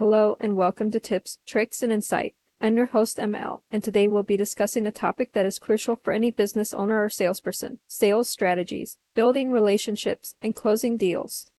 Hello and welcome to Tips, Tricks, and Insight. I'm your host, ML, and today we'll be discussing a topic that is crucial for any business owner or salesperson sales strategies, building relationships, and closing deals.